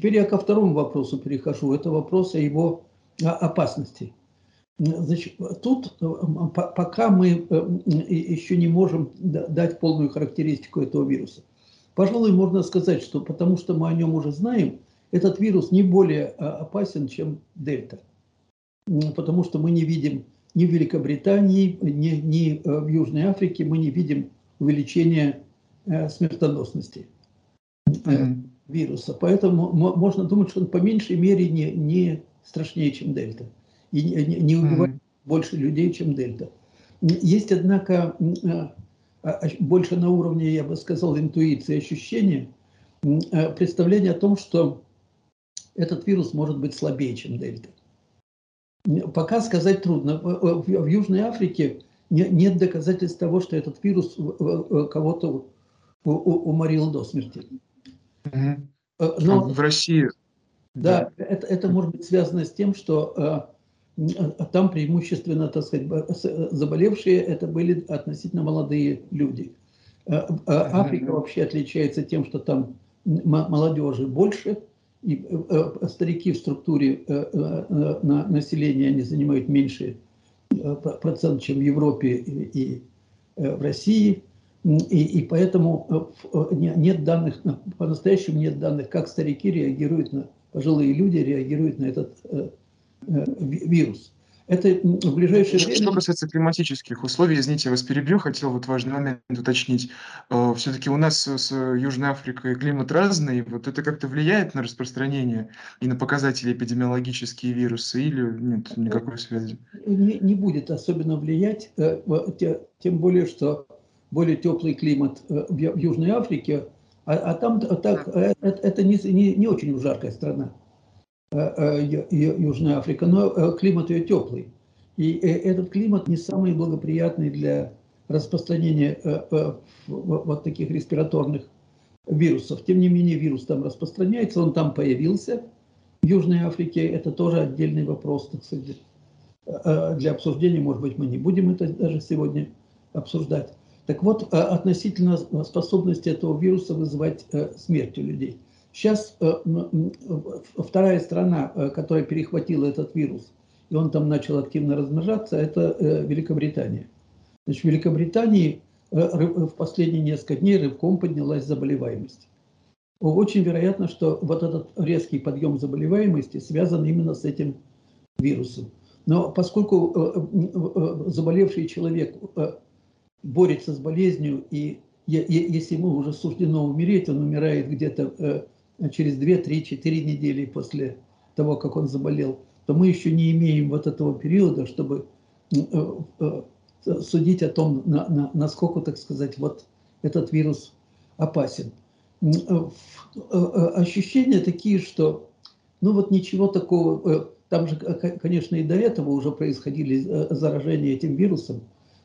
Теперь я ко второму вопросу перехожу. Это вопрос о его опасности. Значит, тут пока мы еще не можем дать полную характеристику этого вируса. Пожалуй, можно сказать, что потому что мы о нем уже знаем, этот вирус не более опасен, чем дельта. Потому что мы не видим ни в Великобритании, ни, ни в Южной Африке, мы не видим увеличения смертоносности. Вируса. Поэтому можно думать, что он по меньшей мере не, не страшнее, чем дельта. И не, не убивает mm-hmm. больше людей, чем дельта. Есть, однако, а, а, больше на уровне, я бы сказал, интуиции, ощущения, представление о том, что этот вирус может быть слабее, чем дельта. Пока сказать трудно. В Южной Африке нет доказательств того, что этот вирус кого-то уморил до смерти. Угу. Но, в России. Да, да. Это, это может быть связано с тем, что э, там преимущественно, так сказать, заболевшие это были относительно молодые люди. Э, Африка вообще отличается тем, что там молодежи больше, и э, старики в структуре на населения они занимают меньше процент, чем в Европе и в России. И, и поэтому э, э, нет данных, по-настоящему нет данных, как старики реагируют на, пожилые люди реагируют на этот э, э, вирус. Это в ближайшее время... Что касается климатических условий, извините, я вас перебью, хотел вот важный момент уточнить. Все-таки у нас с Южной Африкой климат разный, вот это как-то влияет на распространение и на показатели эпидемиологические вирусы или нет никакой связи? Не, не будет особенно влиять, тем более, что более теплый климат э, в Южной Африке, а, а там так, э, это, это не, не, не очень жаркая страна, э, Южная Африка, но климат ее теплый. И этот климат не самый благоприятный для распространения вот таких респираторных вирусов. Тем не менее, вирус там распространяется, он там появился. В Южной Африке это тоже отдельный вопрос, так сказать, для обсуждения. Может быть, мы не будем это даже сегодня обсуждать. Так вот, э, относительно способности этого вируса вызывать э, смерть у людей. Сейчас э, вторая страна, которая перехватила этот вирус, и он там начал активно размножаться, это Великобритания. Значит, в Великобритании в последние несколько дней рывком поднялась заболеваемость. Очень вероятно, что вот этот резкий подъем заболеваемости связан именно с этим вирусом. Но поскольку заболевший человек борется с болезнью, и если ему уже суждено умереть, он умирает где-то э, через 2, 3, 4 недели после того, как он заболел, то мы еще не имеем вот этого периода, чтобы э, э, судить о том, насколько, так сказать, вот этот вирус опасен. Ощущения такие, что ну вот ничего такого, там же, конечно, и до этого уже происходили заражения этим вирусом,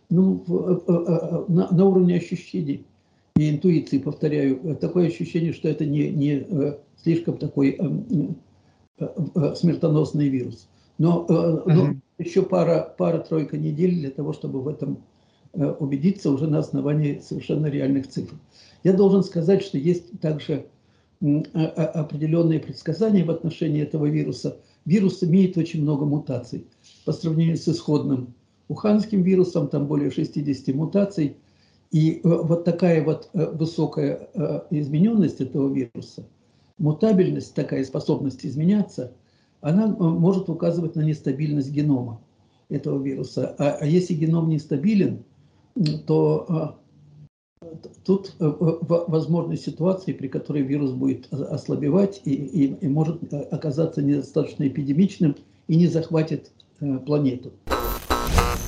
ну, э, э, э, на, на уровне ощущений и интуиции, повторяю, такое ощущение, что это не, не слишком такой смертоносный вирус. Но, но еще пара, пара-тройка недель для того, чтобы в этом убедиться уже на основании совершенно реальных цифр. Я должен сказать, что есть также определенные предсказания в отношении этого вируса. Вирус имеет очень много мутаций по сравнению с исходным уханским вирусом, там более 60 мутаций. И э, вот такая вот э, высокая э, измененность этого вируса, мутабельность, такая способность изменяться, она может указывать на нестабильность генома этого вируса. А, а если геном нестабилен, то тут возможны ситуации, при которой вирус будет ослабевать и, и, и может оказаться недостаточно эпидемичным и не захватит планету. Uh-huh.